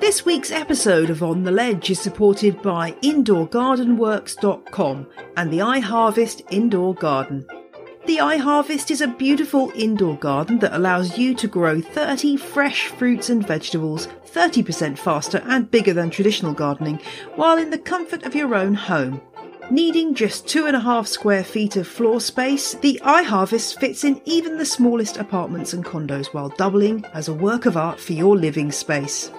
This week's episode of On the Ledge is supported by IndoorGardenWorks.com and the iHarvest Indoor Garden. The iHarvest is a beautiful indoor garden that allows you to grow 30 fresh fruits and vegetables 30% faster and bigger than traditional gardening, while in the comfort of your own home. Needing just two and a half square feet of floor space, the iHarvest fits in even the smallest apartments and condos while doubling as a work of art for your living space.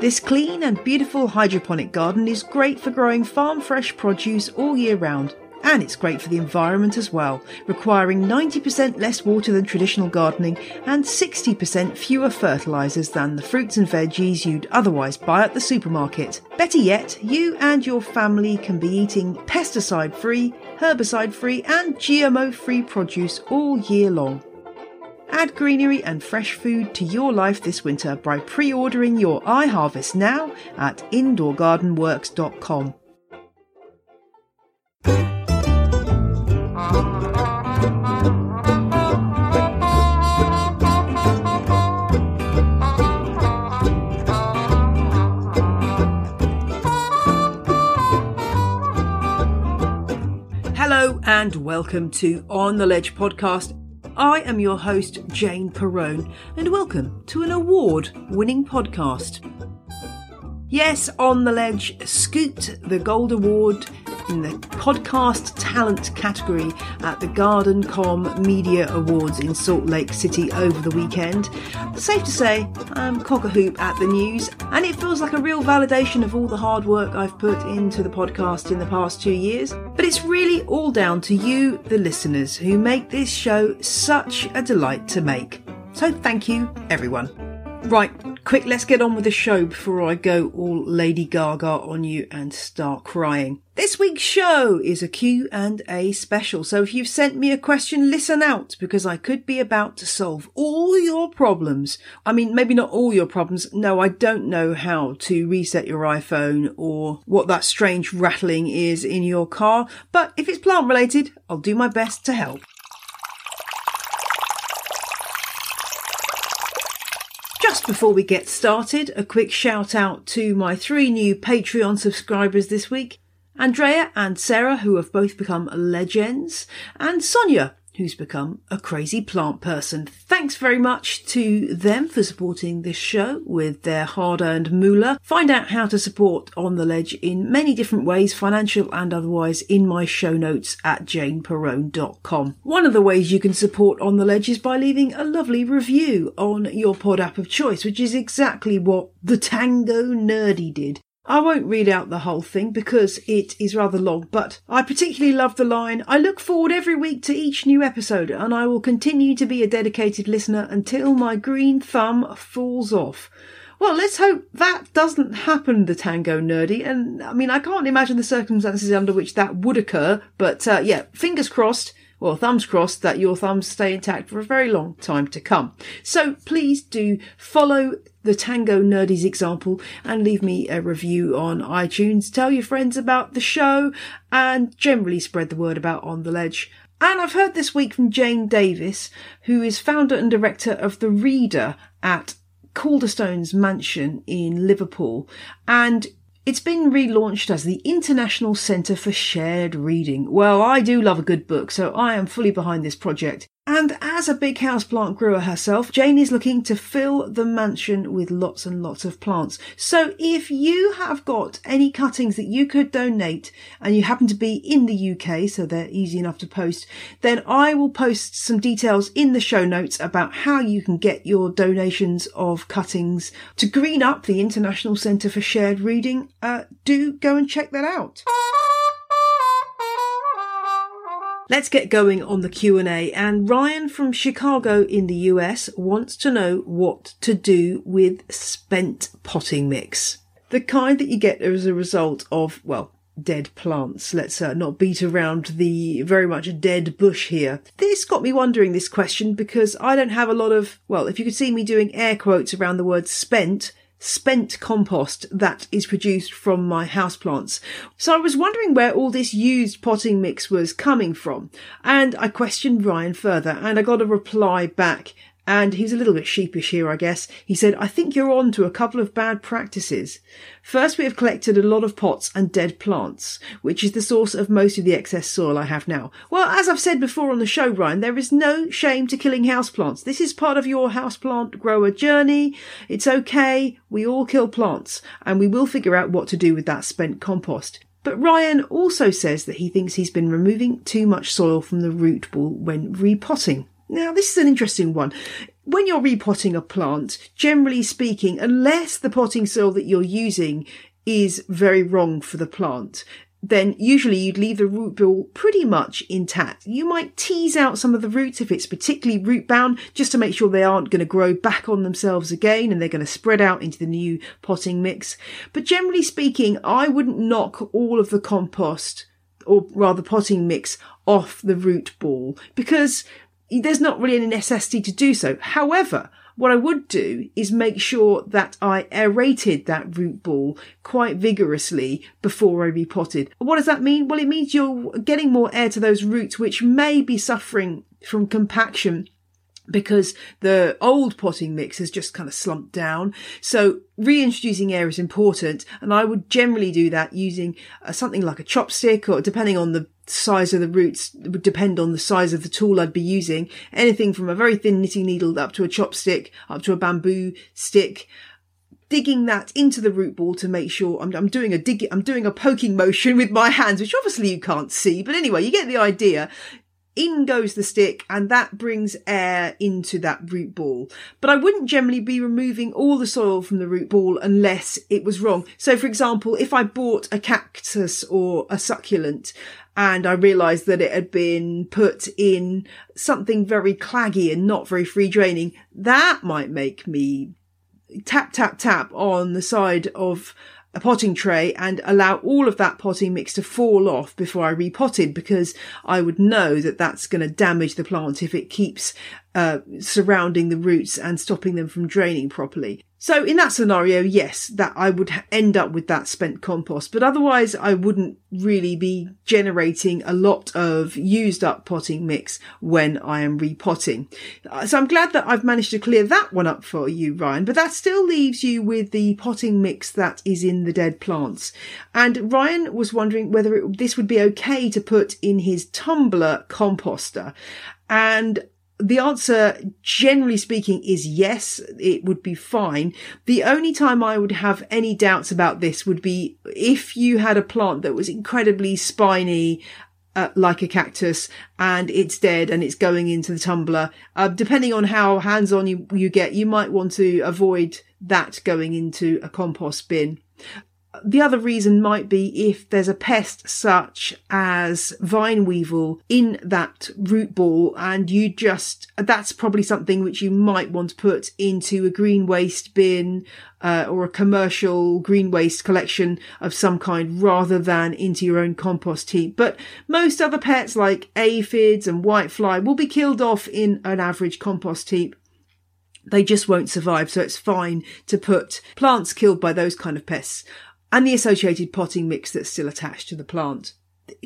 This clean and beautiful hydroponic garden is great for growing farm fresh produce all year round, and it's great for the environment as well, requiring 90% less water than traditional gardening and 60% fewer fertilisers than the fruits and veggies you'd otherwise buy at the supermarket. Better yet, you and your family can be eating pesticide free, herbicide free, and GMO free produce all year long. Add greenery and fresh food to your life this winter by pre ordering your iHarvest now at indoorgardenworks.com. and welcome to On the Ledge podcast. I am your host, Jane Perrone, and welcome to an award winning podcast. Yes, On the Ledge scooped the Gold Award in the podcast talent category at the GardenComm Media Awards in Salt Lake City over the weekend. Safe to say, I'm cock a hoop at the news, and it feels like a real validation of all the hard work I've put into the podcast in the past two years. But it's really all down to you, the listeners, who make this show such a delight to make. So thank you, everyone. Right, quick, let's get on with the show before I go all Lady Gaga on you and start crying. This week's show is a Q&A special, so if you've sent me a question, listen out because I could be about to solve all your problems. I mean, maybe not all your problems. No, I don't know how to reset your iPhone or what that strange rattling is in your car, but if it's plant related, I'll do my best to help. Just before we get started, a quick shout out to my three new Patreon subscribers this week Andrea and Sarah, who have both become legends, and Sonia, who's become a crazy plant person. Thanks very much to them for supporting this show with their hard earned moolah. Find out how to support On the Ledge in many different ways, financial and otherwise, in my show notes at janeperrone.com. One of the ways you can support On the Ledge is by leaving a lovely review on your pod app of choice, which is exactly what the Tango Nerdy did. I won't read out the whole thing because it is rather long, but I particularly love the line, I look forward every week to each new episode and I will continue to be a dedicated listener until my green thumb falls off. Well, let's hope that doesn't happen, the Tango Nerdy. And I mean, I can't imagine the circumstances under which that would occur, but uh, yeah, fingers crossed or thumbs crossed that your thumbs stay intact for a very long time to come. So please do follow the Tango Nerdy's example and leave me a review on iTunes. Tell your friends about the show and generally spread the word about On the Ledge. And I've heard this week from Jane Davis, who is founder and director of The Reader at Calderstones Mansion in Liverpool. And it's been relaunched as the International Centre for Shared Reading. Well, I do love a good book, so I am fully behind this project. And as a big houseplant grower herself, Jane is looking to fill the mansion with lots and lots of plants. So if you have got any cuttings that you could donate and you happen to be in the UK, so they're easy enough to post, then I will post some details in the show notes about how you can get your donations of cuttings to green up the International Centre for Shared Reading. Uh, do go and check that out. Let's get going on the Q&A and Ryan from Chicago in the US wants to know what to do with spent potting mix. The kind that you get as a result of, well, dead plants. Let's uh, not beat around the very much dead bush here. This got me wondering this question because I don't have a lot of, well, if you could see me doing air quotes around the word spent, spent compost that is produced from my houseplants. So I was wondering where all this used potting mix was coming from. And I questioned Ryan further and I got a reply back and he's a little bit sheepish here, I guess. He said, I think you're on to a couple of bad practices. First, we have collected a lot of pots and dead plants, which is the source of most of the excess soil I have now. Well, as I've said before on the show, Ryan, there is no shame to killing houseplants. This is part of your houseplant grower journey. It's okay. We all kill plants and we will figure out what to do with that spent compost. But Ryan also says that he thinks he's been removing too much soil from the root ball when repotting. Now, this is an interesting one. When you're repotting a plant, generally speaking, unless the potting soil that you're using is very wrong for the plant, then usually you'd leave the root ball pretty much intact. You might tease out some of the roots if it's particularly root bound, just to make sure they aren't going to grow back on themselves again and they're going to spread out into the new potting mix. But generally speaking, I wouldn't knock all of the compost or rather potting mix off the root ball because there's not really any necessity to do so. However, what I would do is make sure that I aerated that root ball quite vigorously before I repotted. What does that mean? Well, it means you're getting more air to those roots which may be suffering from compaction because the old potting mix has just kind of slumped down. So reintroducing air is important. And I would generally do that using uh, something like a chopstick or depending on the size of the roots would depend on the size of the tool I'd be using. Anything from a very thin knitting needle up to a chopstick, up to a bamboo stick digging that into the root ball to make sure I'm, I'm, doing a dig, I'm doing a poking motion with my hands, which obviously you can't see. But anyway, you get the idea in goes the stick and that brings air into that root ball. But I wouldn't generally be removing all the soil from the root ball unless it was wrong. So for example, if I bought a cactus or a succulent and I realized that it had been put in something very claggy and not very free draining, that might make me tap, tap, tap on the side of a potting tray and allow all of that potting mix to fall off before I repotted because I would know that that's going to damage the plant if it keeps uh, surrounding the roots and stopping them from draining properly. So in that scenario, yes, that I would end up with that spent compost, but otherwise I wouldn't really be generating a lot of used up potting mix when I am repotting. Uh, so I'm glad that I've managed to clear that one up for you, Ryan, but that still leaves you with the potting mix that is in the dead plants. And Ryan was wondering whether it, this would be okay to put in his tumbler composter. And the answer, generally speaking, is yes, it would be fine. The only time I would have any doubts about this would be if you had a plant that was incredibly spiny, uh, like a cactus, and it's dead and it's going into the tumbler. Uh, depending on how hands on you, you get, you might want to avoid that going into a compost bin the other reason might be if there's a pest such as vine weevil in that root ball and you just, that's probably something which you might want to put into a green waste bin uh, or a commercial green waste collection of some kind rather than into your own compost heap. But most other pets like aphids and whitefly will be killed off in an average compost heap they just won't survive. So it's fine to put plants killed by those kind of pests and the associated potting mix that's still attached to the plant.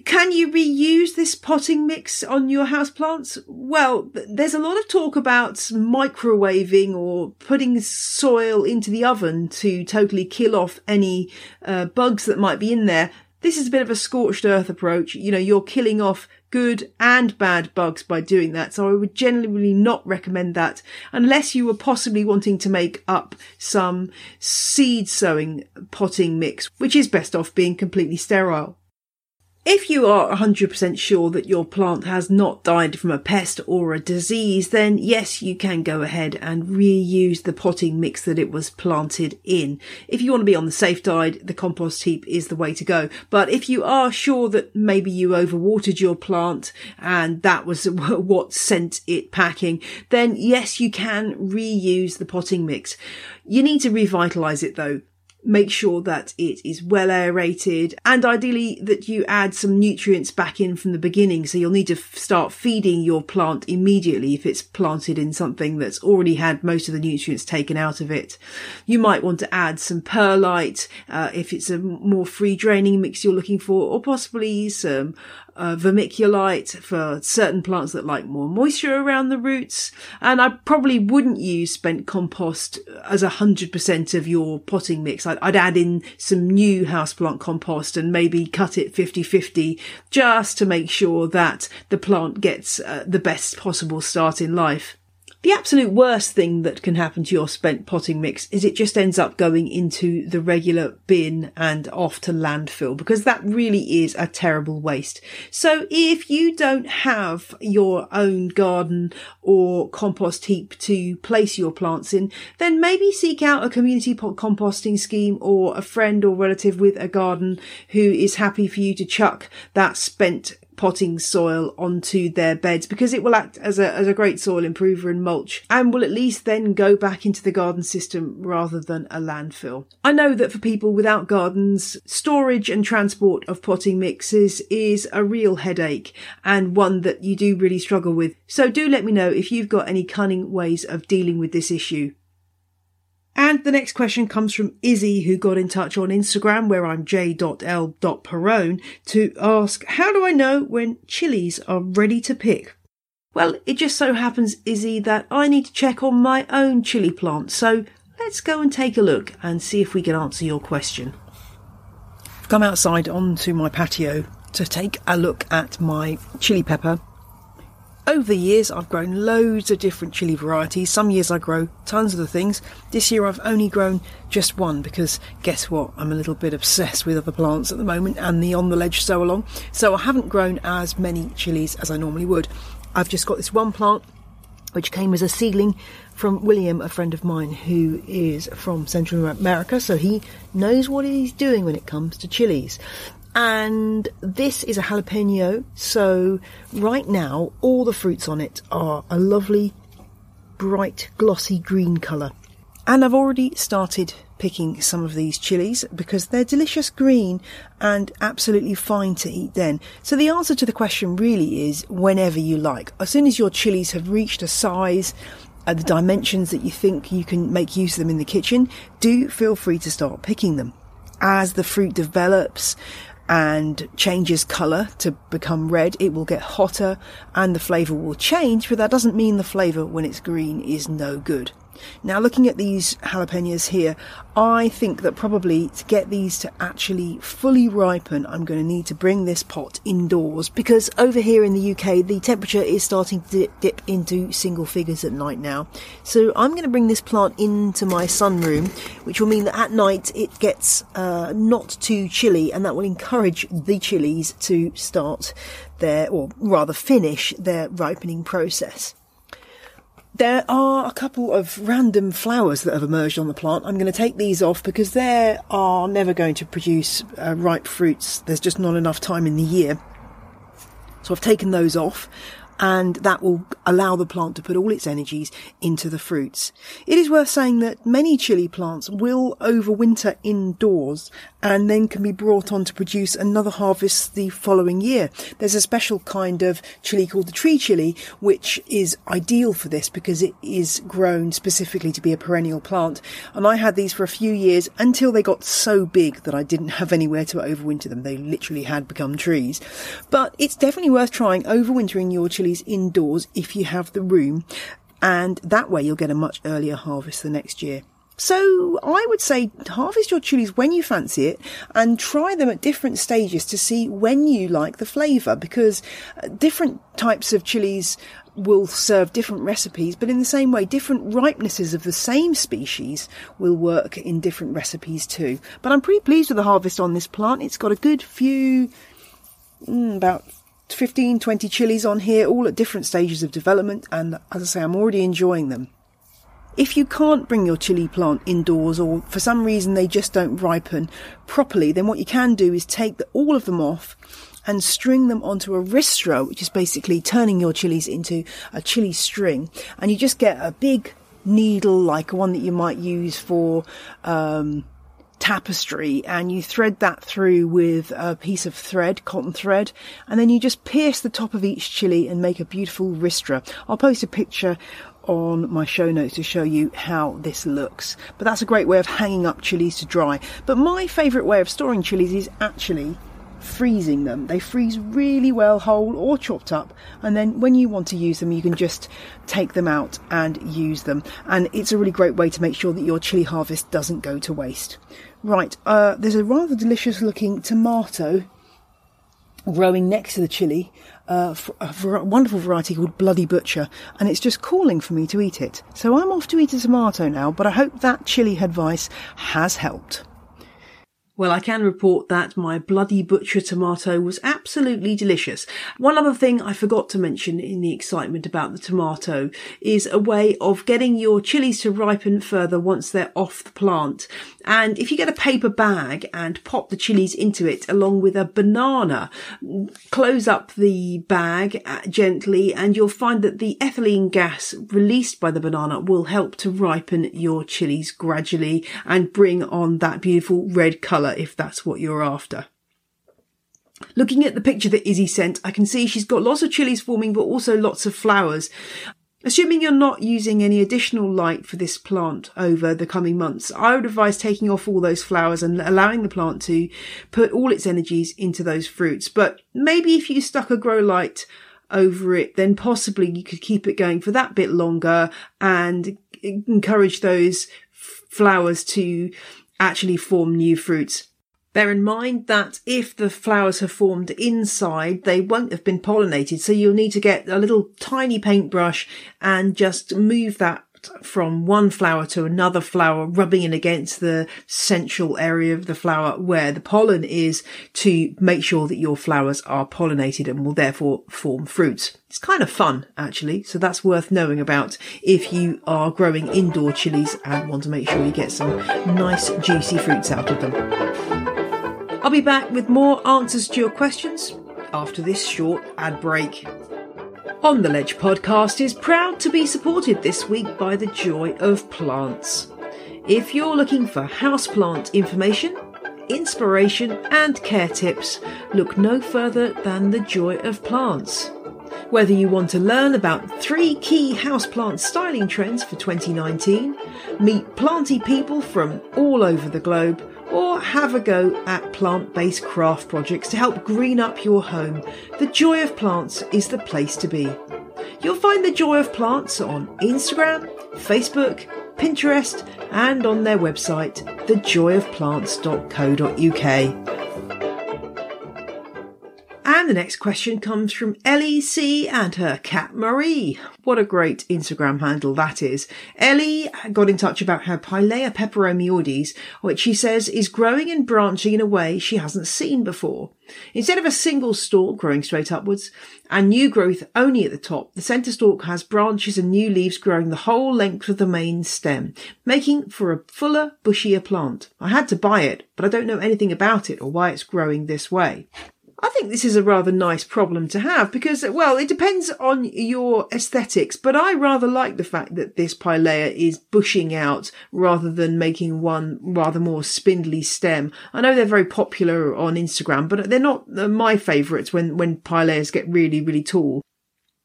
Can you reuse this potting mix on your houseplants? Well, there's a lot of talk about microwaving or putting soil into the oven to totally kill off any uh, bugs that might be in there. This is a bit of a scorched earth approach. You know, you're killing off good and bad bugs by doing that. So I would generally not recommend that unless you were possibly wanting to make up some seed sowing potting mix, which is best off being completely sterile. If you are 100% sure that your plant has not died from a pest or a disease, then yes, you can go ahead and reuse the potting mix that it was planted in. If you want to be on the safe side, the compost heap is the way to go. But if you are sure that maybe you overwatered your plant and that was what sent it packing, then yes, you can reuse the potting mix. You need to revitalize it though make sure that it is well aerated and ideally that you add some nutrients back in from the beginning. So you'll need to f- start feeding your plant immediately if it's planted in something that's already had most of the nutrients taken out of it. You might want to add some perlite uh, if it's a more free draining mix you're looking for, or possibly some uh, vermiculite for certain plants that like more moisture around the roots. And I probably wouldn't use spent compost as a hundred percent of your potting mix. I'd, I'd, add in some new houseplant compost and maybe cut it 50-50 just to make sure that the plant gets uh, the best possible start in life. The absolute worst thing that can happen to your spent potting mix is it just ends up going into the regular bin and off to landfill because that really is a terrible waste. So if you don't have your own garden or compost heap to place your plants in, then maybe seek out a community composting scheme or a friend or relative with a garden who is happy for you to chuck that spent potting soil onto their beds because it will act as a, as a great soil improver and mulch and will at least then go back into the garden system rather than a landfill. I know that for people without gardens, storage and transport of potting mixes is a real headache and one that you do really struggle with. So do let me know if you've got any cunning ways of dealing with this issue. And the next question comes from Izzy, who got in touch on Instagram, where I'm j.l.perrone, to ask, how do I know when chilies are ready to pick? Well, it just so happens, Izzy, that I need to check on my own chili plant. So let's go and take a look and see if we can answer your question. I've come outside onto my patio to take a look at my chili pepper over the years, I've grown loads of different chili varieties. Some years I grow tons of the things. This year I've only grown just one because guess what? I'm a little bit obsessed with other plants at the moment and the on the ledge so along. So I haven't grown as many chilies as I normally would. I've just got this one plant which came as a seedling from William, a friend of mine who is from Central America, so he knows what he's doing when it comes to chilies and this is a jalapeno so right now all the fruits on it are a lovely bright glossy green colour and I've already started picking some of these chilies because they're delicious green and absolutely fine to eat then. So the answer to the question really is whenever you like. As soon as your chilies have reached a size uh, the dimensions that you think you can make use of them in the kitchen, do feel free to start picking them. As the fruit develops and changes colour to become red, it will get hotter and the flavour will change, but that doesn't mean the flavour when it's green is no good. Now, looking at these jalapenos here, I think that probably to get these to actually fully ripen, I'm going to need to bring this pot indoors because over here in the UK, the temperature is starting to dip into single figures at night now. So I'm going to bring this plant into my sunroom, which will mean that at night it gets uh, not too chilly and that will encourage the chilies to start their, or rather finish their ripening process. There are a couple of random flowers that have emerged on the plant. I'm going to take these off because they are never going to produce uh, ripe fruits. There's just not enough time in the year. So I've taken those off and that will allow the plant to put all its energies into the fruits. It is worth saying that many chili plants will overwinter indoors and then can be brought on to produce another harvest the following year. There's a special kind of chili called the tree chili, which is ideal for this because it is grown specifically to be a perennial plant. And I had these for a few years until they got so big that I didn't have anywhere to overwinter them. They literally had become trees. But it's definitely worth trying overwintering your chilies indoors if you have the room. And that way you'll get a much earlier harvest the next year. So I would say harvest your chilies when you fancy it and try them at different stages to see when you like the flavour because uh, different types of chilies will serve different recipes, but in the same way, different ripenesses of the same species will work in different recipes too. But I'm pretty pleased with the harvest on this plant. It's got a good few, mm, about 15, 20 chilies on here, all at different stages of development, and as I say, I'm already enjoying them. If you can't bring your chili plant indoors or for some reason they just don't ripen properly, then what you can do is take the, all of them off and string them onto a ristra, which is basically turning your chilies into a chili string. And you just get a big needle like one that you might use for, um, tapestry and you thread that through with a piece of thread, cotton thread, and then you just pierce the top of each chili and make a beautiful ristra. I'll post a picture on my show notes to show you how this looks. But that's a great way of hanging up chilies to dry. But my favourite way of storing chilies is actually freezing them. They freeze really well whole or chopped up and then when you want to use them you can just take them out and use them and it's a really great way to make sure that your chili harvest doesn't go to waste. Right, uh, there's a rather delicious looking tomato growing next to the chili, uh, a wonderful variety called Bloody Butcher, and it's just calling for me to eat it. So I'm off to eat a tomato now, but I hope that chili advice has helped. Well, I can report that my bloody butcher tomato was absolutely delicious. One other thing I forgot to mention in the excitement about the tomato is a way of getting your chilies to ripen further once they're off the plant. And if you get a paper bag and pop the chilies into it along with a banana, close up the bag uh, gently and you'll find that the ethylene gas released by the banana will help to ripen your chilies gradually and bring on that beautiful red colour if that's what you're after. Looking at the picture that Izzy sent, I can see she's got lots of chilies forming, but also lots of flowers. Assuming you're not using any additional light for this plant over the coming months, I would advise taking off all those flowers and allowing the plant to put all its energies into those fruits. But maybe if you stuck a grow light over it, then possibly you could keep it going for that bit longer and encourage those flowers to actually form new fruits. Bear in mind that if the flowers have formed inside, they won't have been pollinated. So you'll need to get a little tiny paintbrush and just move that from one flower to another flower, rubbing in against the central area of the flower where the pollen is to make sure that your flowers are pollinated and will therefore form fruits. It's kind of fun, actually, so that's worth knowing about if you are growing indoor chilies and want to make sure you get some nice juicy fruits out of them. I'll be back with more answers to your questions after this short ad break. On the Ledge podcast is proud to be supported this week by the Joy of Plants. If you're looking for houseplant information, inspiration, and care tips, look no further than the Joy of Plants. Whether you want to learn about three key houseplant styling trends for 2019, meet planty people from all over the globe, or have a go at plant based craft projects to help green up your home, the Joy of Plants is the place to be. You'll find the Joy of Plants on Instagram, Facebook, Pinterest, and on their website, thejoyofplants.co.uk. And the next question comes from Ellie C and her cat Marie. What a great Instagram handle that is. Ellie got in touch about her Pilea peperomioides, which she says is growing and branching in a way she hasn't seen before. Instead of a single stalk growing straight upwards and new growth only at the top, the centre stalk has branches and new leaves growing the whole length of the main stem, making for a fuller, bushier plant. I had to buy it, but I don't know anything about it or why it's growing this way. I think this is a rather nice problem to have because, well, it depends on your aesthetics, but I rather like the fact that this pilea is bushing out rather than making one rather more spindly stem. I know they're very popular on Instagram, but they're not uh, my favourites when, when pileas get really, really tall.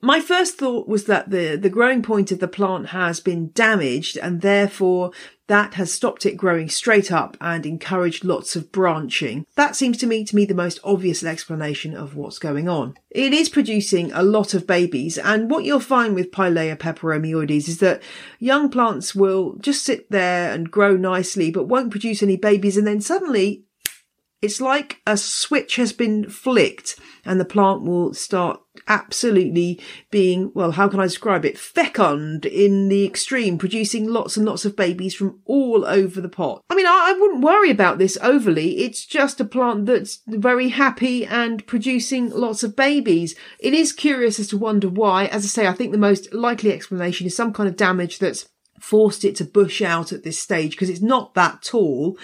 My first thought was that the, the growing point of the plant has been damaged and therefore that has stopped it growing straight up and encouraged lots of branching. That seems to me to me the most obvious explanation of what's going on. It is producing a lot of babies and what you'll find with Pilea peperomioides is that young plants will just sit there and grow nicely but won't produce any babies and then suddenly it's like a switch has been flicked and the plant will start absolutely being, well, how can I describe it? Fecund in the extreme, producing lots and lots of babies from all over the pot. I mean, I, I wouldn't worry about this overly. It's just a plant that's very happy and producing lots of babies. It is curious as to wonder why. As I say, I think the most likely explanation is some kind of damage that's forced it to bush out at this stage because it's not that tall.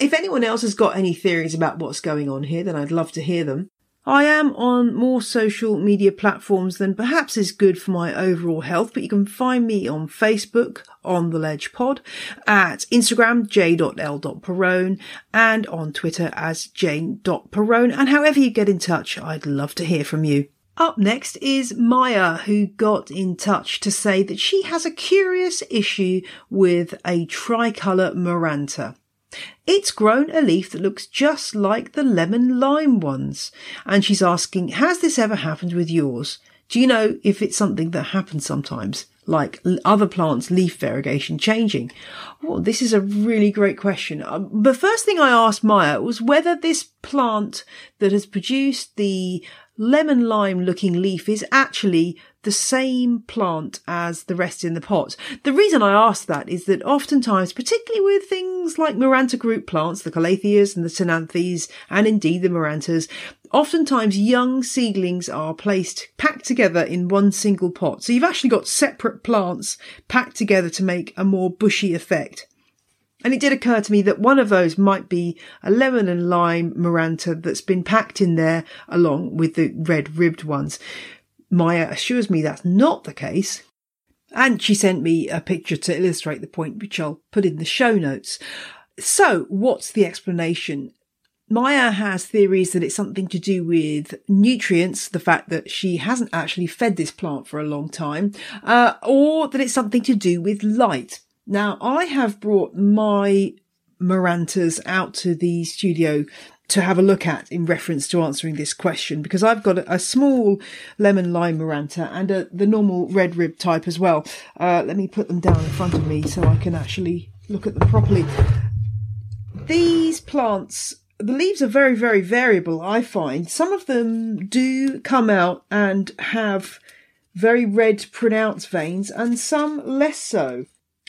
If anyone else has got any theories about what's going on here, then I'd love to hear them. I am on more social media platforms than perhaps is good for my overall health, but you can find me on Facebook on the Ledge Pod, at Instagram j.l.perrone, and on Twitter as jane.perrone. And however you get in touch, I'd love to hear from you. Up next is Maya, who got in touch to say that she has a curious issue with a tricolour Maranta. It's grown a leaf that looks just like the lemon lime ones. And she's asking, has this ever happened with yours? Do you know if it's something that happens sometimes, like other plants' leaf variegation changing? Well, this is a really great question. Um, the first thing I asked Maya was whether this plant that has produced the lemon lime looking leaf is actually the same plant as the rest in the pot. The reason I ask that is that oftentimes, particularly with things like Maranta group plants, the Calatheas and the Ctenanthes, and indeed the Marantas, oftentimes young seedlings are placed, packed together in one single pot. So you've actually got separate plants packed together to make a more bushy effect. And it did occur to me that one of those might be a lemon and lime Maranta that's been packed in there along with the red ribbed ones. Maya assures me that's not the case. And she sent me a picture to illustrate the point, which I'll put in the show notes. So what's the explanation? Maya has theories that it's something to do with nutrients, the fact that she hasn't actually fed this plant for a long time, uh, or that it's something to do with light. Now, I have brought my Marantas out to the studio to have a look at in reference to answering this question because I've got a, a small lemon lime Maranta and a, the normal red rib type as well. Uh, let me put them down in front of me so I can actually look at them properly. These plants, the leaves are very, very variable, I find. Some of them do come out and have very red pronounced veins and some less so.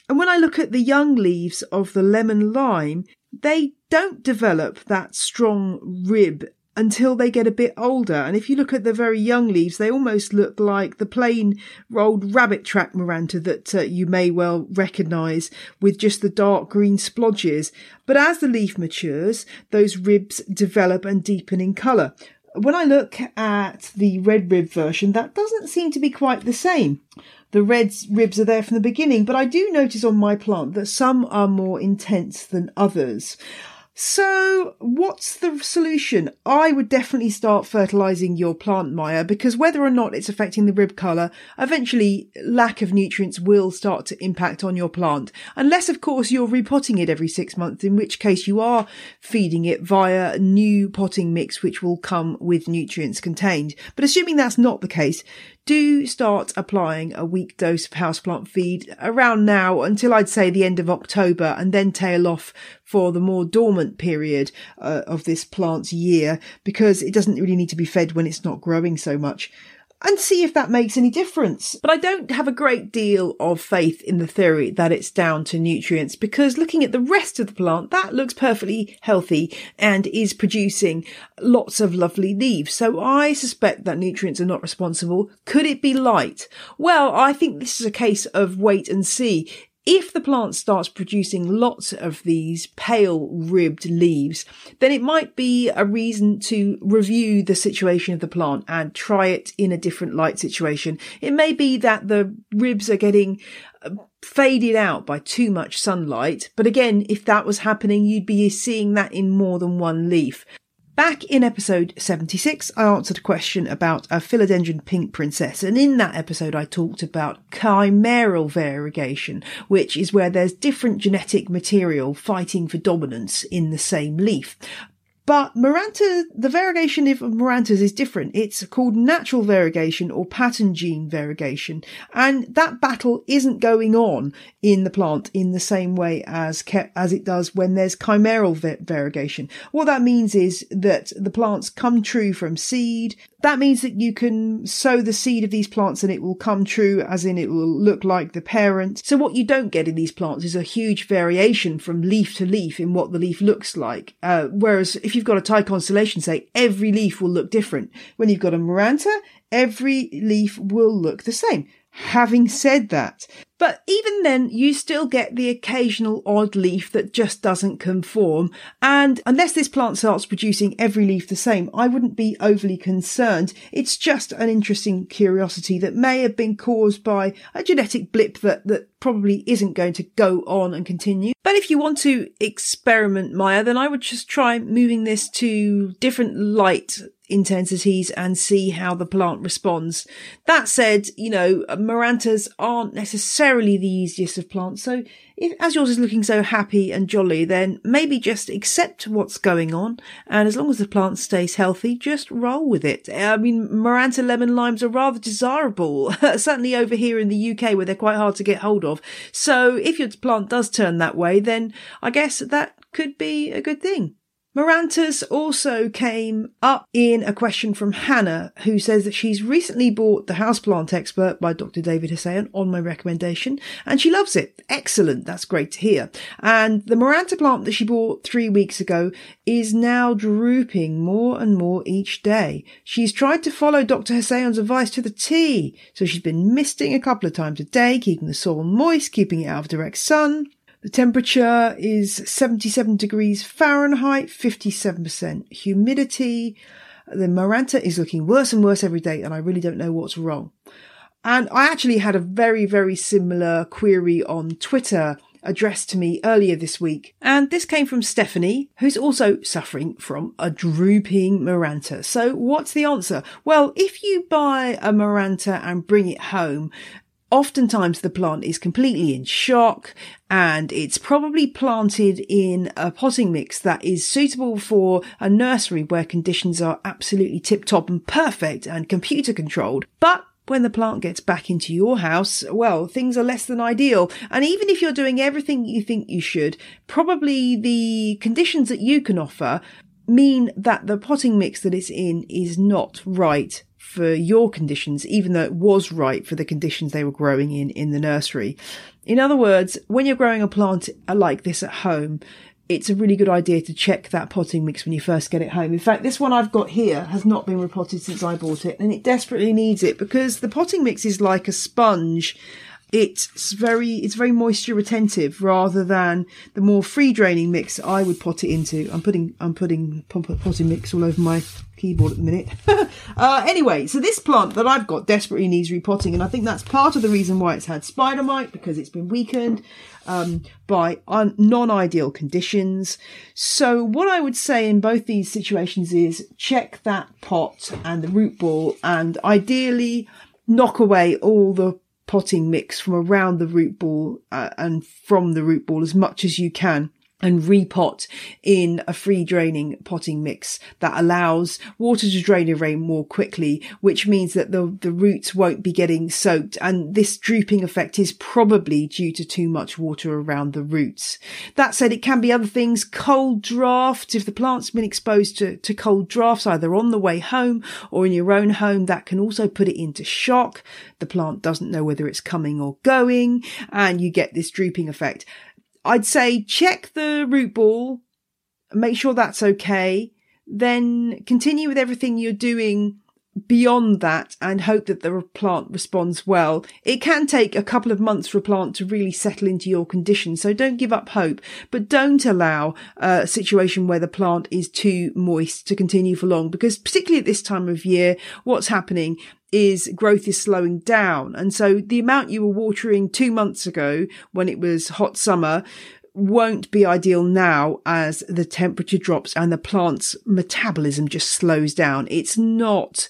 And when I look at the young leaves of the lemon lime, they don't develop that strong rib until they get a bit older. And if you look at the very young leaves, they almost look like the plain rolled rabbit track Maranta that uh, you may well recognise with just the dark green splodges. But as the leaf matures, those ribs develop and deepen in colour. When I look at the red rib version, that doesn't seem to be quite the same the red ribs are there from the beginning, but I do notice on my plant that some are more intense than others. So, what's the solution? I would definitely start fertilizing your plant, Maya, because whether or not it's affecting the rib color, eventually lack of nutrients will start to impact on your plant. Unless, of course, you're repotting it every six months, in which case you are feeding it via new potting mix, which will come with nutrients contained. But assuming that's not the case, do start applying a weak dose of houseplant feed around now until I'd say the end of October and then tail off for the more dormant period uh, of this plant's year because it doesn't really need to be fed when it's not growing so much and see if that makes any difference. But I don't have a great deal of faith in the theory that it's down to nutrients because looking at the rest of the plant, that looks perfectly healthy and is producing lots of lovely leaves. So I suspect that nutrients are not responsible. Could it be light? Well, I think this is a case of wait and see. If the plant starts producing lots of these pale ribbed leaves, then it might be a reason to review the situation of the plant and try it in a different light situation. It may be that the ribs are getting uh, faded out by too much sunlight. But again, if that was happening, you'd be seeing that in more than one leaf. Back in episode 76, I answered a question about a philodendron pink princess, and in that episode, I talked about chimeral variegation, which is where there's different genetic material fighting for dominance in the same leaf. But Maranta, the variegation of Marantas is different. It's called natural variegation or pattern gene variegation. And that battle isn't going on in the plant in the same way as, as it does when there's chimeral variegation. What that means is that the plants come true from seed. That means that you can sow the seed of these plants and it will come true as in it will look like the parent. So what you don't get in these plants is a huge variation from leaf to leaf in what the leaf looks like. Uh, whereas if you you've got a Thai constellation, say every leaf will look different. When you've got a Maranta, every leaf will look the same. Having said that, but even then, you still get the occasional odd leaf that just doesn't conform. And unless this plant starts producing every leaf the same, I wouldn't be overly concerned. It's just an interesting curiosity that may have been caused by a genetic blip that, that probably isn't going to go on and continue. But if you want to experiment Maya, then I would just try moving this to different light intensities and see how the plant responds. That said, you know, Marantas aren't necessarily the easiest of plants. So if, as yours is looking so happy and jolly, then maybe just accept what's going on. And as long as the plant stays healthy, just roll with it. I mean, Maranta lemon limes are rather desirable, certainly over here in the UK where they're quite hard to get hold of. So if your plant does turn that way, then I guess that could be a good thing. Marantas also came up in a question from Hannah, who says that she's recently bought The Houseplant Expert by Dr. David Hessayon on my recommendation, and she loves it. Excellent. That's great to hear. And the Maranta plant that she bought three weeks ago is now drooping more and more each day. She's tried to follow Dr. Hessayon's advice to the T. So she's been misting a couple of times a day, keeping the soil moist, keeping it out of direct sun. The temperature is 77 degrees Fahrenheit, 57% humidity. The Maranta is looking worse and worse every day, and I really don't know what's wrong. And I actually had a very, very similar query on Twitter addressed to me earlier this week. And this came from Stephanie, who's also suffering from a drooping Maranta. So what's the answer? Well, if you buy a Maranta and bring it home, Oftentimes the plant is completely in shock and it's probably planted in a potting mix that is suitable for a nursery where conditions are absolutely tip top and perfect and computer controlled. But when the plant gets back into your house, well, things are less than ideal. And even if you're doing everything you think you should, probably the conditions that you can offer mean that the potting mix that it's in is not right for your conditions, even though it was right for the conditions they were growing in in the nursery. In other words, when you're growing a plant like this at home, it's a really good idea to check that potting mix when you first get it home. In fact, this one I've got here has not been repotted since I bought it and it desperately needs it because the potting mix is like a sponge it's very it's very moisture retentive rather than the more free draining mix I would pot it into. I'm putting I'm putting potting mix all over my keyboard at the minute. uh, anyway, so this plant that I've got desperately needs repotting, and I think that's part of the reason why it's had spider mite because it's been weakened um, by un- non-ideal conditions. So what I would say in both these situations is check that pot and the root ball, and ideally knock away all the potting mix from around the root ball uh, and from the root ball as much as you can and repot in a free draining potting mix that allows water to drain away more quickly, which means that the, the roots won't be getting soaked. And this drooping effect is probably due to too much water around the roots. That said, it can be other things, cold drafts. If the plant's been exposed to, to cold drafts, either on the way home or in your own home, that can also put it into shock. The plant doesn't know whether it's coming or going and you get this drooping effect. I'd say check the root ball, make sure that's okay, then continue with everything you're doing beyond that and hope that the plant responds well. It can take a couple of months for a plant to really settle into your condition, so don't give up hope, but don't allow a situation where the plant is too moist to continue for long because particularly at this time of year, what's happening is growth is slowing down. And so the amount you were watering two months ago when it was hot summer won't be ideal now as the temperature drops and the plant's metabolism just slows down. It's not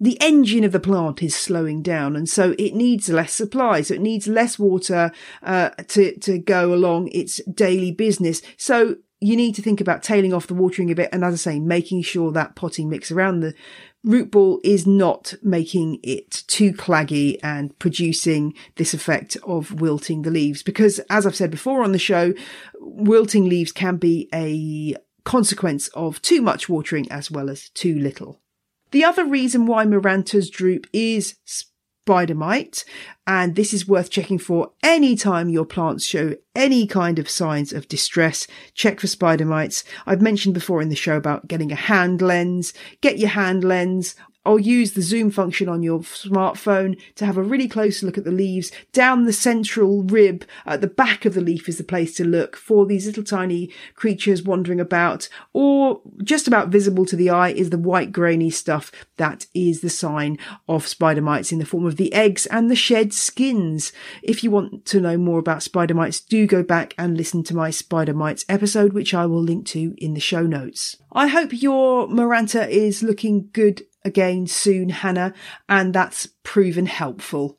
the engine of the plant is slowing down and so it needs less supply. So it needs less water, uh, to, to go along its daily business. So you need to think about tailing off the watering a bit. And as I say, making sure that potting mix around the root ball is not making it too claggy and producing this effect of wilting the leaves. Because as I've said before on the show, wilting leaves can be a consequence of too much watering as well as too little. The other reason why Marantas droop is spider mite. And this is worth checking for any time your plants show any kind of signs of distress. Check for spider mites. I've mentioned before in the show about getting a hand lens. Get your hand lens I'll use the zoom function on your smartphone to have a really close look at the leaves. Down the central rib at the back of the leaf is the place to look for these little tiny creatures wandering about, or just about visible to the eye is the white grainy stuff that is the sign of spider mites in the form of the eggs and the shed skins. If you want to know more about spider mites, do go back and listen to my spider mites episode, which I will link to in the show notes. I hope your Maranta is looking good again soon, Hannah, and that's proven helpful.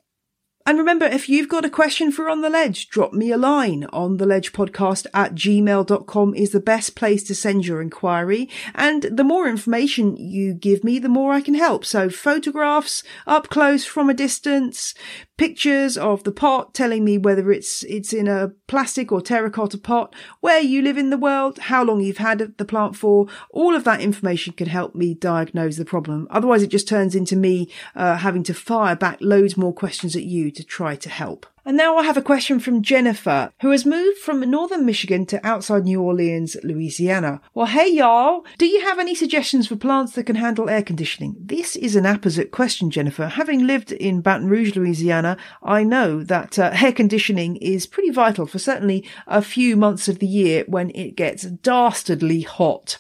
And remember, if you've got a question for On the Ledge, drop me a line. On the Ledge podcast at gmail.com is the best place to send your inquiry. And the more information you give me, the more I can help. So photographs up close from a distance, pictures of the pot telling me whether it's it's in a plastic or terracotta pot, where you live in the world, how long you've had the plant for. All of that information can help me diagnose the problem. Otherwise, it just turns into me uh, having to fire back loads more questions at you to try to help. And now I have a question from Jennifer, who has moved from northern Michigan to outside New Orleans, Louisiana. Well, hey y'all, do you have any suggestions for plants that can handle air conditioning? This is an apposite question, Jennifer. Having lived in Baton Rouge, Louisiana, I know that uh, air conditioning is pretty vital for certainly a few months of the year when it gets dastardly hot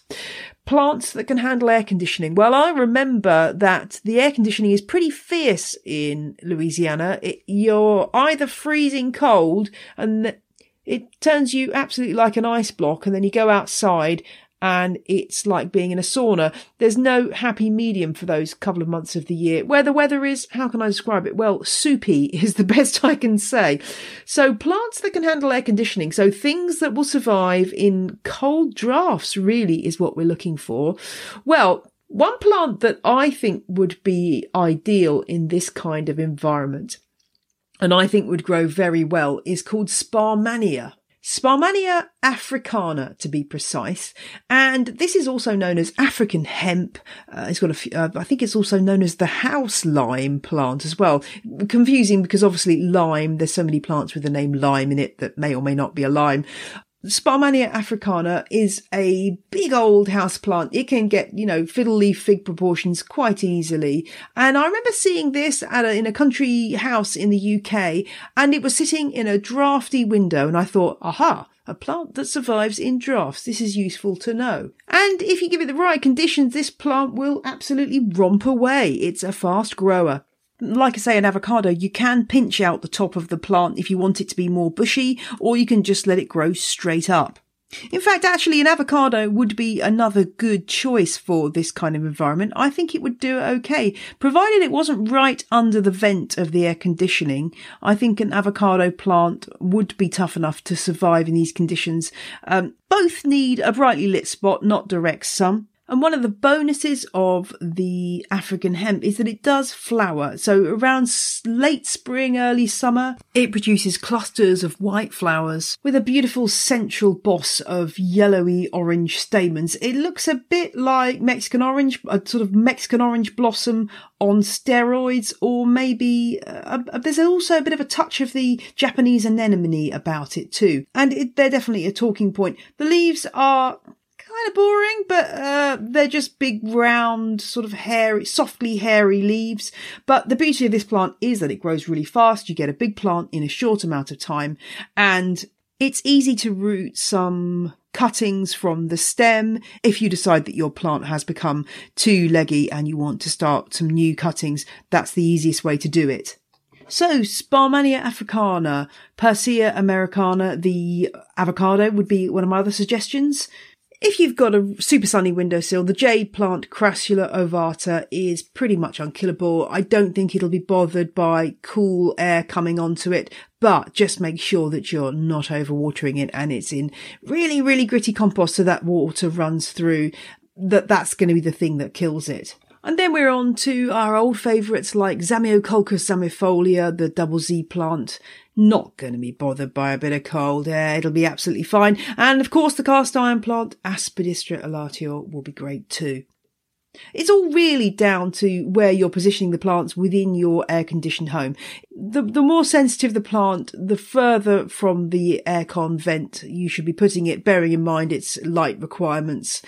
plants that can handle air conditioning. Well, I remember that the air conditioning is pretty fierce in Louisiana. It, you're either freezing cold and it turns you absolutely like an ice block and then you go outside and it's like being in a sauna. There's no happy medium for those couple of months of the year where the weather is, how can I describe it? Well, soupy is the best I can say. So plants that can handle air conditioning. So things that will survive in cold drafts really is what we're looking for. Well, one plant that I think would be ideal in this kind of environment and I think would grow very well is called Sparmannia. Sparmannia africana to be precise. And this is also known as African hemp. Uh, it's got a few, uh, I think it's also known as the house lime plant as well. Confusing because obviously lime, there's so many plants with the name lime in it that may or may not be a lime. Sparmannia africana is a big old house plant. It can get, you know, fiddle leaf fig proportions quite easily. And I remember seeing this at a, in a country house in the UK and it was sitting in a drafty window and I thought, aha, a plant that survives in drafts. This is useful to know. And if you give it the right conditions, this plant will absolutely romp away. It's a fast grower like I say, an avocado, you can pinch out the top of the plant if you want it to be more bushy, or you can just let it grow straight up. In fact, actually, an avocado would be another good choice for this kind of environment. I think it would do okay, provided it wasn't right under the vent of the air conditioning. I think an avocado plant would be tough enough to survive in these conditions. Um, both need a brightly lit spot, not direct sun. And one of the bonuses of the African hemp is that it does flower. So around late spring, early summer, it produces clusters of white flowers with a beautiful central boss of yellowy orange stamens. It looks a bit like Mexican orange, a sort of Mexican orange blossom on steroids, or maybe uh, there's also a bit of a touch of the Japanese anemone about it too. And it, they're definitely a talking point. The leaves are kind of boring, but uh, they're just big, round, sort of hairy, softly hairy leaves. But the beauty of this plant is that it grows really fast. You get a big plant in a short amount of time, and it's easy to root some cuttings from the stem if you decide that your plant has become too leggy and you want to start some new cuttings. That's the easiest way to do it. So, Sparmannia africana, Persea americana, the avocado would be one of my other suggestions. If you've got a super sunny windowsill, the jade plant Crassula ovata is pretty much unkillable. I don't think it'll be bothered by cool air coming onto it, but just make sure that you're not overwatering it and it's in really, really gritty compost so that water runs through. That that's going to be the thing that kills it. And then we're on to our old favourites like Zamioculcas zamiifolia, the double Z plant. Not going to be bothered by a bit of cold air. It'll be absolutely fine. And of course, the cast iron plant, Aspidistra elatior, will be great too. It's all really down to where you're positioning the plants within your air conditioned home. The, the more sensitive the plant, the further from the aircon vent you should be putting it, bearing in mind its light requirements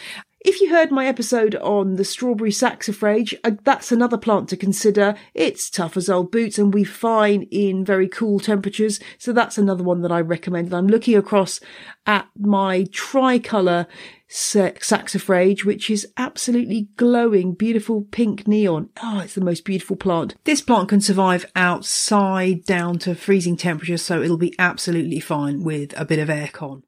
If you heard my episode on the strawberry saxifrage, uh, that's another plant to consider. It's tough as old boots and we fine in very cool temperatures. So that's another one that I recommend. I'm looking across at my tricolour saxifrage, which is absolutely glowing, beautiful pink neon. Oh, it's the most beautiful plant. This plant can survive outside down to freezing temperatures, so it'll be absolutely fine with a bit of aircon.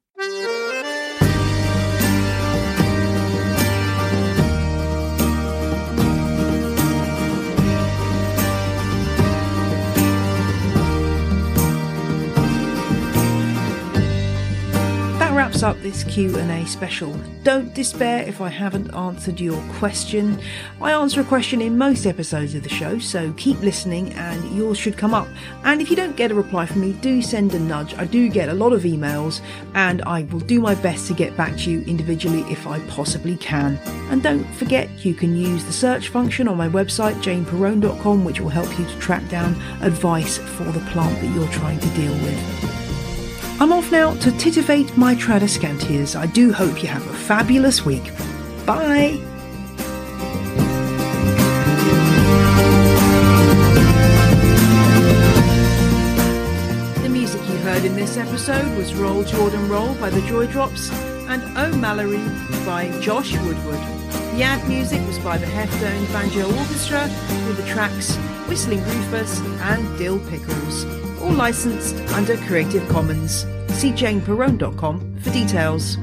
Wraps up this Q&A special. Don't despair if I haven't answered your question. I answer a question in most episodes of the show, so keep listening and yours should come up. And if you don't get a reply from me, do send a nudge. I do get a lot of emails and I will do my best to get back to you individually if I possibly can. And don't forget you can use the search function on my website janeperrone.com which will help you to track down advice for the plant that you're trying to deal with. I'm off now to titivate my Tradescantias. I do hope you have a fabulous week. Bye! The music you heard in this episode was Roll Jordan Roll by the Joy Drops and Oh Mallory by Josh Woodward. The ad music was by the Heftone Banjo Orchestra with the tracks Whistling Rufus and Dill Pickles all licensed under Creative Commons. See janeperrone.com for details.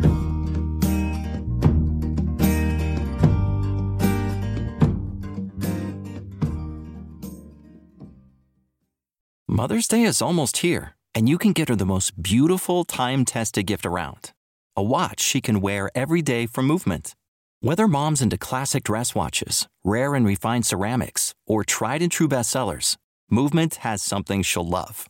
Mother's Day is almost here, and you can get her the most beautiful time tested gift around a watch she can wear every day for movement. Whether mom's into classic dress watches, rare and refined ceramics, or tried and true bestsellers, Movement has something she'll love.